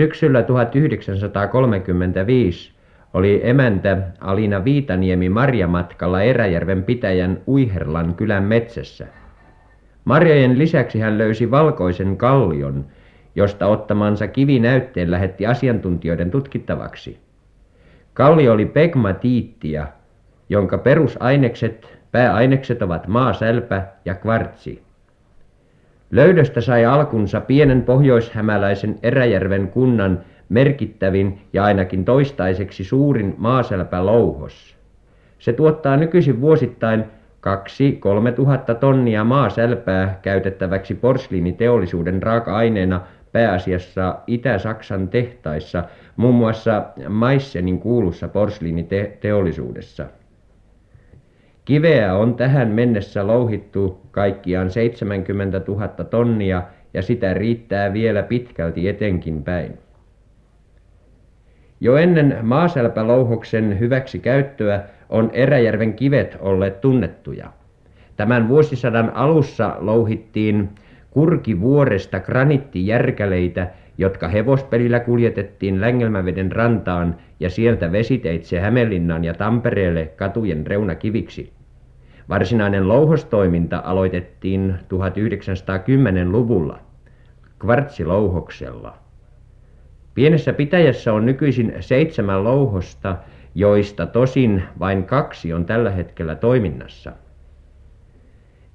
Syksyllä 1935 oli emäntä Alina Viitaniemi marjamatkalla Eräjärven pitäjän Uiherlan kylän metsässä. Marjojen lisäksi hän löysi valkoisen kallion, josta ottamansa kivinäytteen lähetti asiantuntijoiden tutkittavaksi. Kallio oli pegmatiittia, jonka perusainekset, pääainekset ovat maasälpä ja kvartsi. Löydöstä sai alkunsa pienen pohjoishämäläisen Eräjärven kunnan merkittävin ja ainakin toistaiseksi suurin maaselpälouhos. Se tuottaa nykyisin vuosittain 2-3 tuhatta tonnia maasälpää käytettäväksi porsliiniteollisuuden raaka-aineena pääasiassa Itä-Saksan tehtaissa, muun muassa Maissenin kuulussa porsliiniteollisuudessa. Kiveä on tähän mennessä louhittu kaikkiaan 70 000 tonnia ja sitä riittää vielä pitkälti etenkin päin. Jo ennen maaselpälouhoksen hyväksikäyttöä on Eräjärven kivet olleet tunnettuja. Tämän vuosisadan alussa louhittiin Kurkivuoresta graniittijärkäleitä, jotka hevospelillä kuljetettiin Längelmäveden rantaan ja sieltä vesiteitse Hämeenlinnaan ja Tampereelle katujen reunakiviksi. Varsinainen louhostoiminta aloitettiin 1910-luvulla kvartsilouhoksella. Pienessä pitäjässä on nykyisin seitsemän louhosta, joista tosin vain kaksi on tällä hetkellä toiminnassa.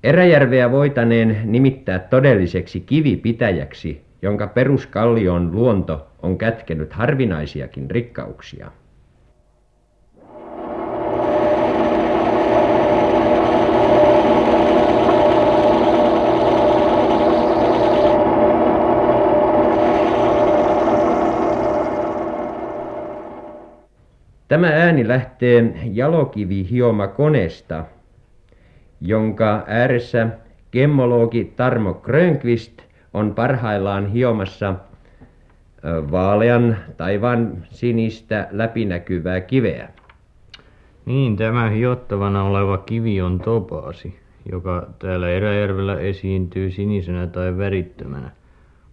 Eräjärveä voitaneen nimittää todelliseksi kivipitäjäksi, jonka peruskallion luonto on kätkenyt harvinaisiakin rikkauksia. Tämä ääni lähtee jalokivihioma-koneesta, jonka ääressä gemmologi Tarmo Grönqvist on parhaillaan hiomassa vaalean taivaan sinistä läpinäkyvää kiveä. Niin, tämä hiottavana oleva kivi on topaasi, joka täällä Eräjärvellä esiintyy sinisenä tai värittömänä.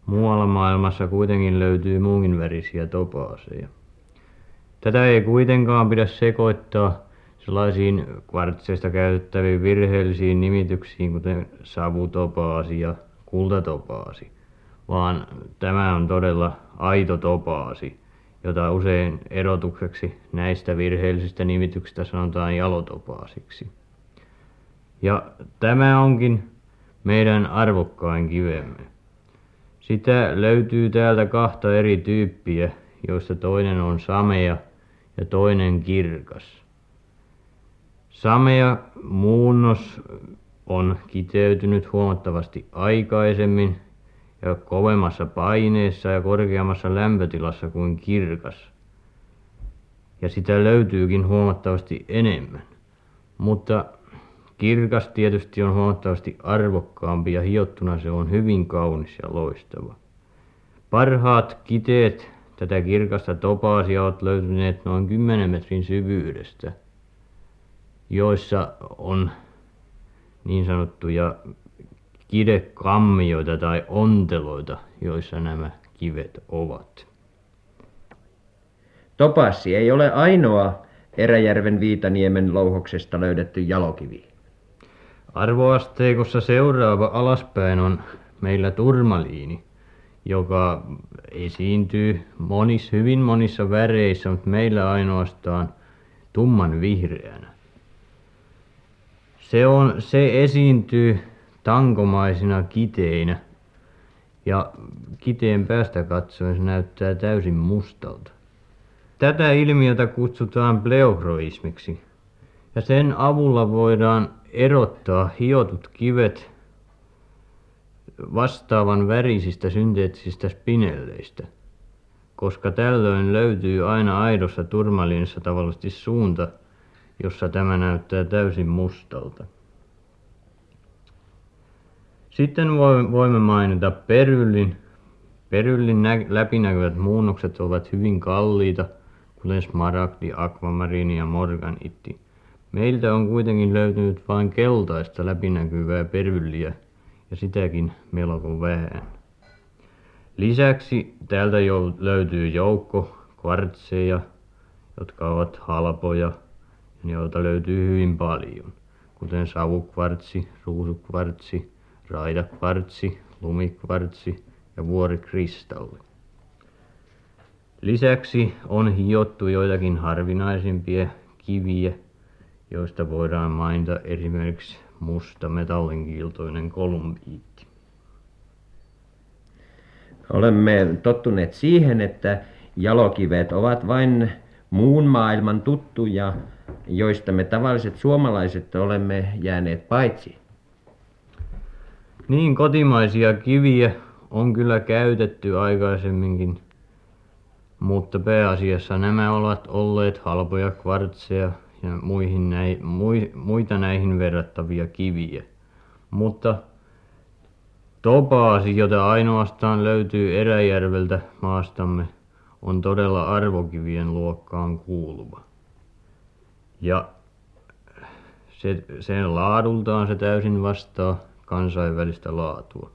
Muualla maailmassa kuitenkin löytyy muunkin värisiä topaaseja. Tätä ei kuitenkaan pidä sekoittaa sellaisiin kvartseista käytettäviin virheellisiin nimityksiin kuten savutopaasi ja kultatopaasi, vaan tämä on todella aito topaasi, jota usein erotukseksi näistä virheellisistä nimityksistä sanotaan jalotopaasiksi. Ja tämä onkin meidän arvokkain kivemme. Sitä löytyy täältä kahta eri tyyppiä, joista toinen on samea ja toinen kirkas. Samea muunnos on kiteytynyt huomattavasti aikaisemmin ja kovemmassa paineessa ja korkeammassa lämpötilassa kuin kirkas, ja sitä löytyykin huomattavasti enemmän. Mutta kirkas tietysti on huomattavasti arvokkaampi ja hiottuna se on hyvin kaunis ja loistava. Parhaat kiteet tätä kirkasta topaasia ovat löytyneet noin kymmenen metrin syvyydestä, joissa on niin sanottuja kidekammioita tai onteloita, joissa nämä kivet ovat. Topassi ei ole ainoa Eräjärven Viitaniemen louhoksesta löydetty jalokivi. Arvoasteikossa seuraava alaspäin on meillä turmaliini, joka esiintyy monissa, hyvin monissa väreissä, mutta meillä ainoastaan tumman vihreänä. Se, on, se esiintyy tankomaisina kiteinä ja kiteen päästä katsoen se näyttää täysin mustalta. Tätä ilmiötä kutsutaan pleochroismiksi ja sen avulla voidaan erottaa hiotut kivet vastaavan värisistä synteettisistä spinelleistä, koska tällöin löytyy aina aidossa turmaliinissa tavallisesti suunta, jossa tämä näyttää täysin mustalta. Sitten voimme mainita peryllin. Peryllin läpinäkyvät muunnokset ovat hyvin kalliita, kuten smaragdi, akvamariini ja morganiitti. Meiltä on kuitenkin löytynyt vain keltaista läpinäkyvää perylliä, ja sitäkin melko vähän. lisäksi täältä jo löytyy joukko kvartseja jotka ovat halpoja ja joita löytyy hyvin paljon kuten savukvartsi ruusukvartsi raidakvartsi lumikvartsi ja vuorikristalli. Lisäksi on hiottu joitakin harvinaisempia kiviä joista voidaan mainita esimerkiksi musta metallinkiiltoinen kolumbiitti. Olemme tottuneet siihen että jalokivet ovat vain muun maailman tuttuja joista me tavalliset suomalaiset olemme jääneet paitsi. Niin kotimaisia kiviä on kyllä käytetty aikaisemminkin mutta pääasiassa nämä ovat olleet halpoja kvartseja ja muihin muita näihin verrattavia kiviä. Mutta topaasi jota ainoastaan löytyy Eräjärveltä maastamme on todella arvokivien luokkaan kuuluva ja se sen laadultaan se täysin vastaa kansainvälistä laatua.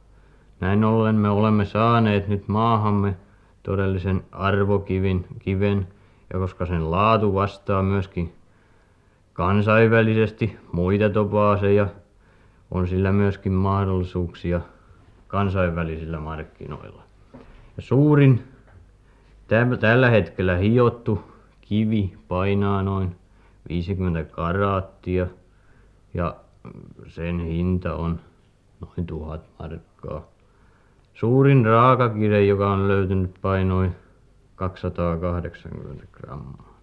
Näin ollen me olemme saaneet nyt maahamme todellisen arvokiven kiven ja koska sen laatu vastaa myöskin kansainvälisesti muita topaaseja on sillä myöskin mahdollisuuksia kansainvälisillä markkinoilla. Ja suurin tällä hetkellä hiottu kivi painaa noin viisikymmentä karaattia ja sen hinta on noin tuhat markkaa. Suurin raakakivi joka on löytynyt painoi kaksisataakahdeksankymmentä grammaa.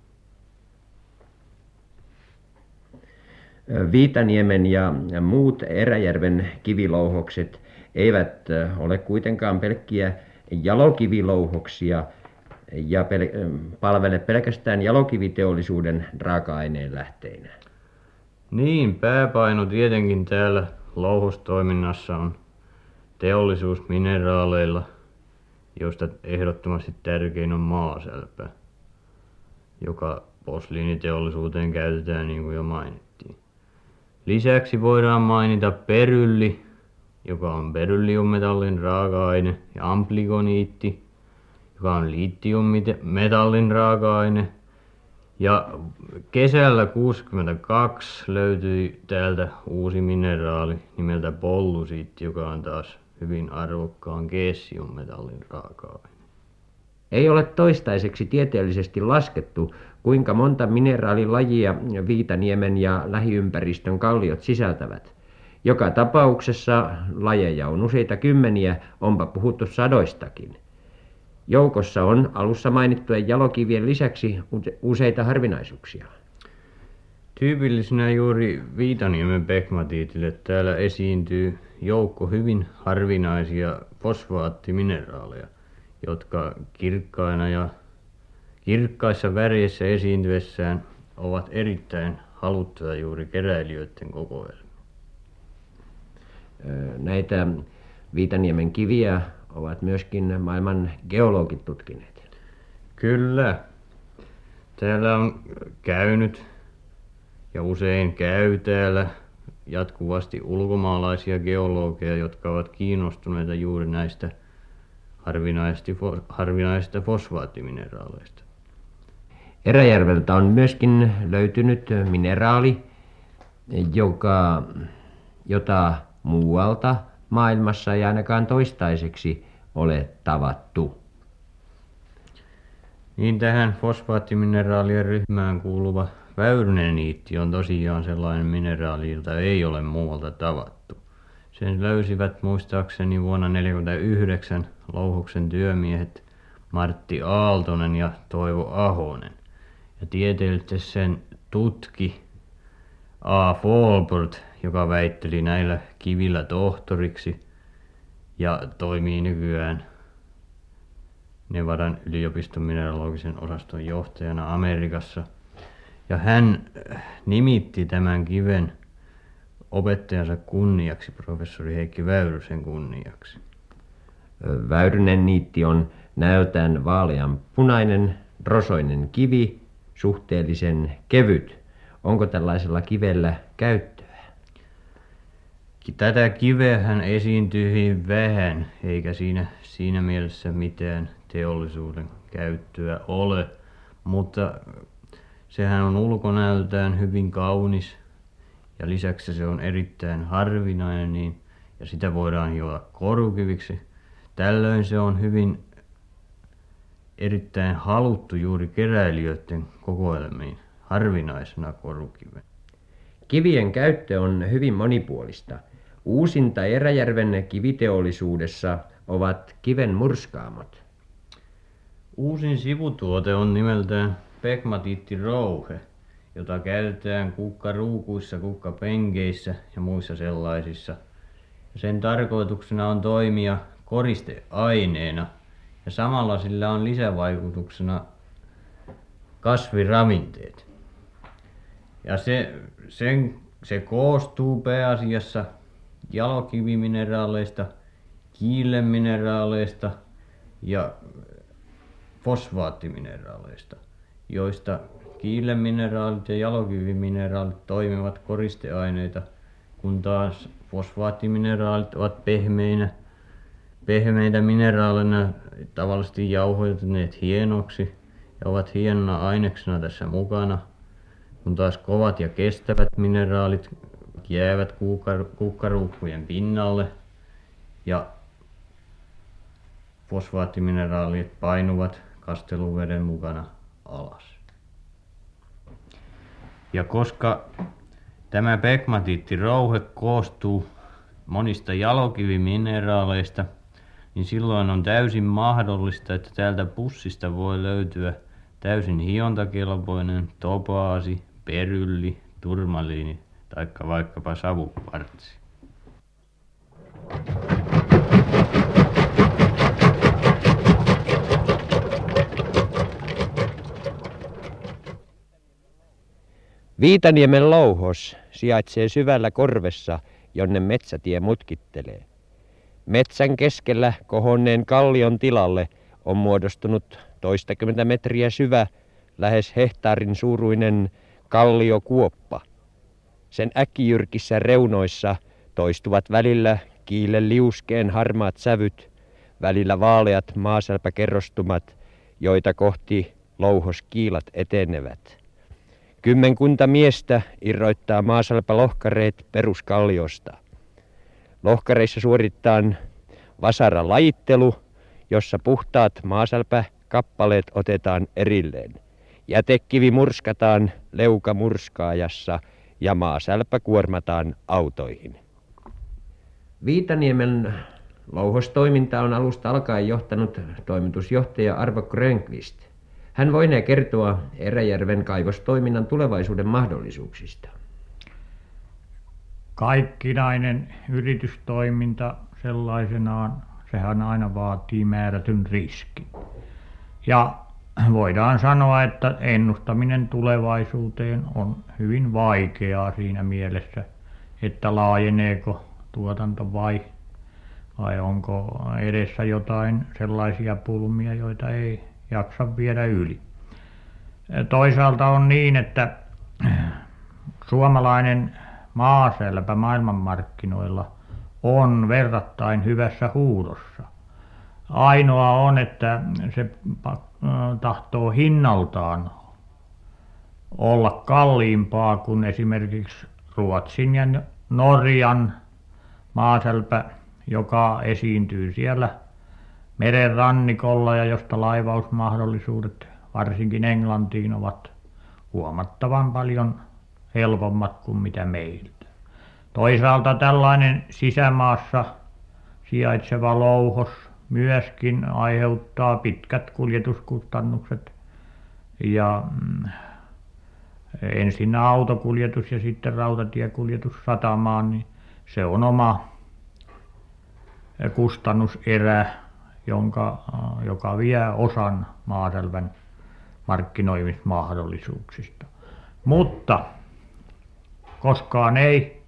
Viitaniemen ja muut Eräjärven kivilouhokset eivät ole kuitenkaan pelkkiä jalokivilouhoksia ja palvele pelkästään jalokiviteollisuuden raaka-aineen lähteinä. Niin pääpaino tietenkin täällä louhostoiminnassa on teollisuusmineraaleilla joista ehdottomasti tärkein on maasäälpä joka posliiniteollisuuteen käytetään niin kuin jo mainittiin. Lisäksi voidaan mainita perylli joka on berylliummetallin raaka-aine ja ampligoniitti joka on litiummetallin raaka-aine ja kesällä kuusikymmentäkaksi löytyi täältä uusi mineraali nimeltä pollusiitti joka on taas hyvin arvokkaan caesiummetallin raaka-aine ei ole toistaiseksi tieteellisesti laskettu kuinka monta mineraalilajia Viitaniemen ja lähiympäristön kalliot sisältävät. Joka tapauksessa lajeja on useita kymmeniä onpa puhuttu sadoistakin joukossa on alussa mainittujen jalokivien lisäksi useita harvinaisuuksia. Tyypillisenä juuri Viitaniemen pegmatiitille täällä esiintyy joukko hyvin harvinaisia fosfaattimineraaleja jotka kirkkaina ja kirkkaissa väreissä esiintyessään ovat erittäin haluttuja juuri keräilijöiden kokoelmiin. Näitä Viitaniemen kiviä ovat myöskin maailman geologit tutkineet. Kyllä. Täällä on käynyt ja usein käy täällä jatkuvasti ulkomaalaisia geologeja jotka ovat kiinnostuneita juuri näistä harvinaisista fosfaattimineraaleista. Eräjärveltä on myöskin löytynyt mineraali joka jota muualta maailmassa ei ainakaan toistaiseksi ole tavattu. Niin tähän fosfaattimineraalien ryhmään kuuluva väyryneniitti on tosiaan sellainen mineraali jota ei ole muualta tavattu. Sen löysivät muistaakseni vuonna neljäkymmentäyhdeksän louhoksen työmiehet Martti Aaltonen ja Toivo Ahonen. Ja tieteellisesti sen tutki A. Fohlbordt joka väitteli näillä kivillä tohtoriksi ja toimii nykyään Nevadan yliopiston mineralogisen osaston johtajana Amerikassa. Ja hän nimitti tämän kiven opettajansa kunniaksi professori Heikki Väyrysen kunniaksi. Väyryneniitti on näöltään vaaleanpunainen rosoinen kivi suhteellisen kevyt. Onko tällaisella kivellä käyttöä tätä kiveähän esiintyy hyvin vähän eikä siinä siinä mielessä mitään teollisuuden käyttöä ole. Mutta sehän on ulkonäöltään hyvin kaunis ja lisäksi se on erittäin harvinainen niin ja sitä voidaan hioa korukiviksi. Tällöin se on hyvin erittäin haluttu juuri keräilijöiden kokoelmiin harvinaisena korukivenä. Kivien käyttö on hyvin monipuolista uusinta Eräjärven kiviteollisuudessa ovat kivenmurskaamot uusin sivutuote on nimeltään pegmatiittirouhe jota käytetään kukkaruukuissa kukkapenkeissä ja muissa sellaisissa. Sen tarkoituksena on toimia koristeaineena ja samalla sillä on lisävaikutuksena kasviravinteet. Ja se sen se koostuu pääasiassa jalokivimineraaleista kiillemineraaleista ja fosfaattimineraaleista joista kiillemineraalit ja jalokivimineraalit toimivat koristeaineita kun taas fosfaattimineraalit ovat pehmeinä pehmeitä mineraaleina tavallisesti jauhatuneet hienoksi ja ovat hienona aineksena tässä mukana. Kun taas kovat ja kestävät mineraalit jäävät kukkaruukkujen pinnalle ja fosfaattimineraalit painuvat kasteluveden mukana alas. Ja koska tämä pegmatiittirouhe koostuu monista jalokivimineraaleista niin silloin on täysin mahdollista että täältä pussista voi löytyä täysin hiontakelpoinen topaasi berylli turmaliini tai vaikkapa savukvartsi. Viitaniemen louhos sijaitsee syvällä korvessa jonne metsätie mutkittelee. Metsän keskellä kohonneen kallion tilalle on muodostunut toistakymmentä metriä syvä lähes hehtaarin suuruinen kalliokuoppa sen äkkijyrkissä reunoissa toistuvat välillä kiileliuskeen harmaat sävyt välillä vaaleat maasäälpäkerrostumat joita kohti louhoskiilat etenevät. Kymmenkunta miestä irroittaa maasalpalohkareet peruskalliosta. Lohkareissa suoritetaan vasaralajittelu jossa puhtaat maasalpäkappaleet otetaan erilleen. Jätekivi murskataan leukamurskaajassa ja maasälppä kuormataan autoihin. Viitaniemen louhostoimintaa on alusta alkaen johtanut toimitusjohtaja Arvo Grönqvist hän voinee kertoa Eräjärven kaivostoiminnan tulevaisuuden mahdollisuuksista. Kaikkinainen yritystoiminta sellaisenaan sehän aina vaatii määrätyn riskin. Ja voidaan sanoa että ennustaminen tulevaisuuteen on hyvin vaikeaa siinä mielessä että laajeneeko tuotanto vai vai onko edessä jotakin sellaisia pulmia joita ei jaksa viedä yli. Toisaalta on niin että suomalainen maaselpä maailmanmarkkinoilla on verrattain hyvässä huudossa. Ainoa on että se tahtoo hinnaltaan olla kalliimpaa kuin esimerkiksi Ruotsin ja Norjan maaselpä joka esiintyy siellä meren rannikolla ja josta laivausmahdollisuudet varsinkin Englantiin ovat huomattavan paljon helpommat kuin mitä meiltä. Toisaalta tällainen sisämaassa sijaitseva louhos myöskin aiheuttaa pitkät kuljetuskustannukset. Ja ensin autokuljetus ja sitten rautatiekuljetus satamaan niin se on oma kustannuserä jonka joka vie osan maaselvän markkinoimismahdollisuuksista. Mutta koskaan ei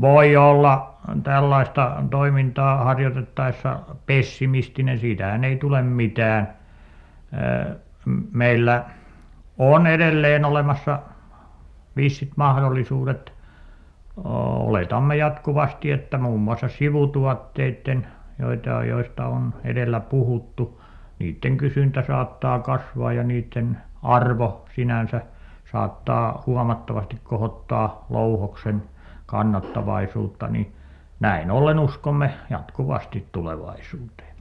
voi olla tällaista toimintaa harjoitettaessa pessimistinen siitähän ei tule mitään. Meillä on edelleen olemassa vissit mahdollisuudet. Oletamme jatkuvasti että muun muassa sivutuotteiden joita joista on edellä puhuttu niiden kysyntä saattaa kasvaa ja niiden arvo sinänsä saattaa huomattavasti kohottaa louhoksen kannattavaisuutta niin näin ollen uskomme jatkuvasti tulevaisuuteen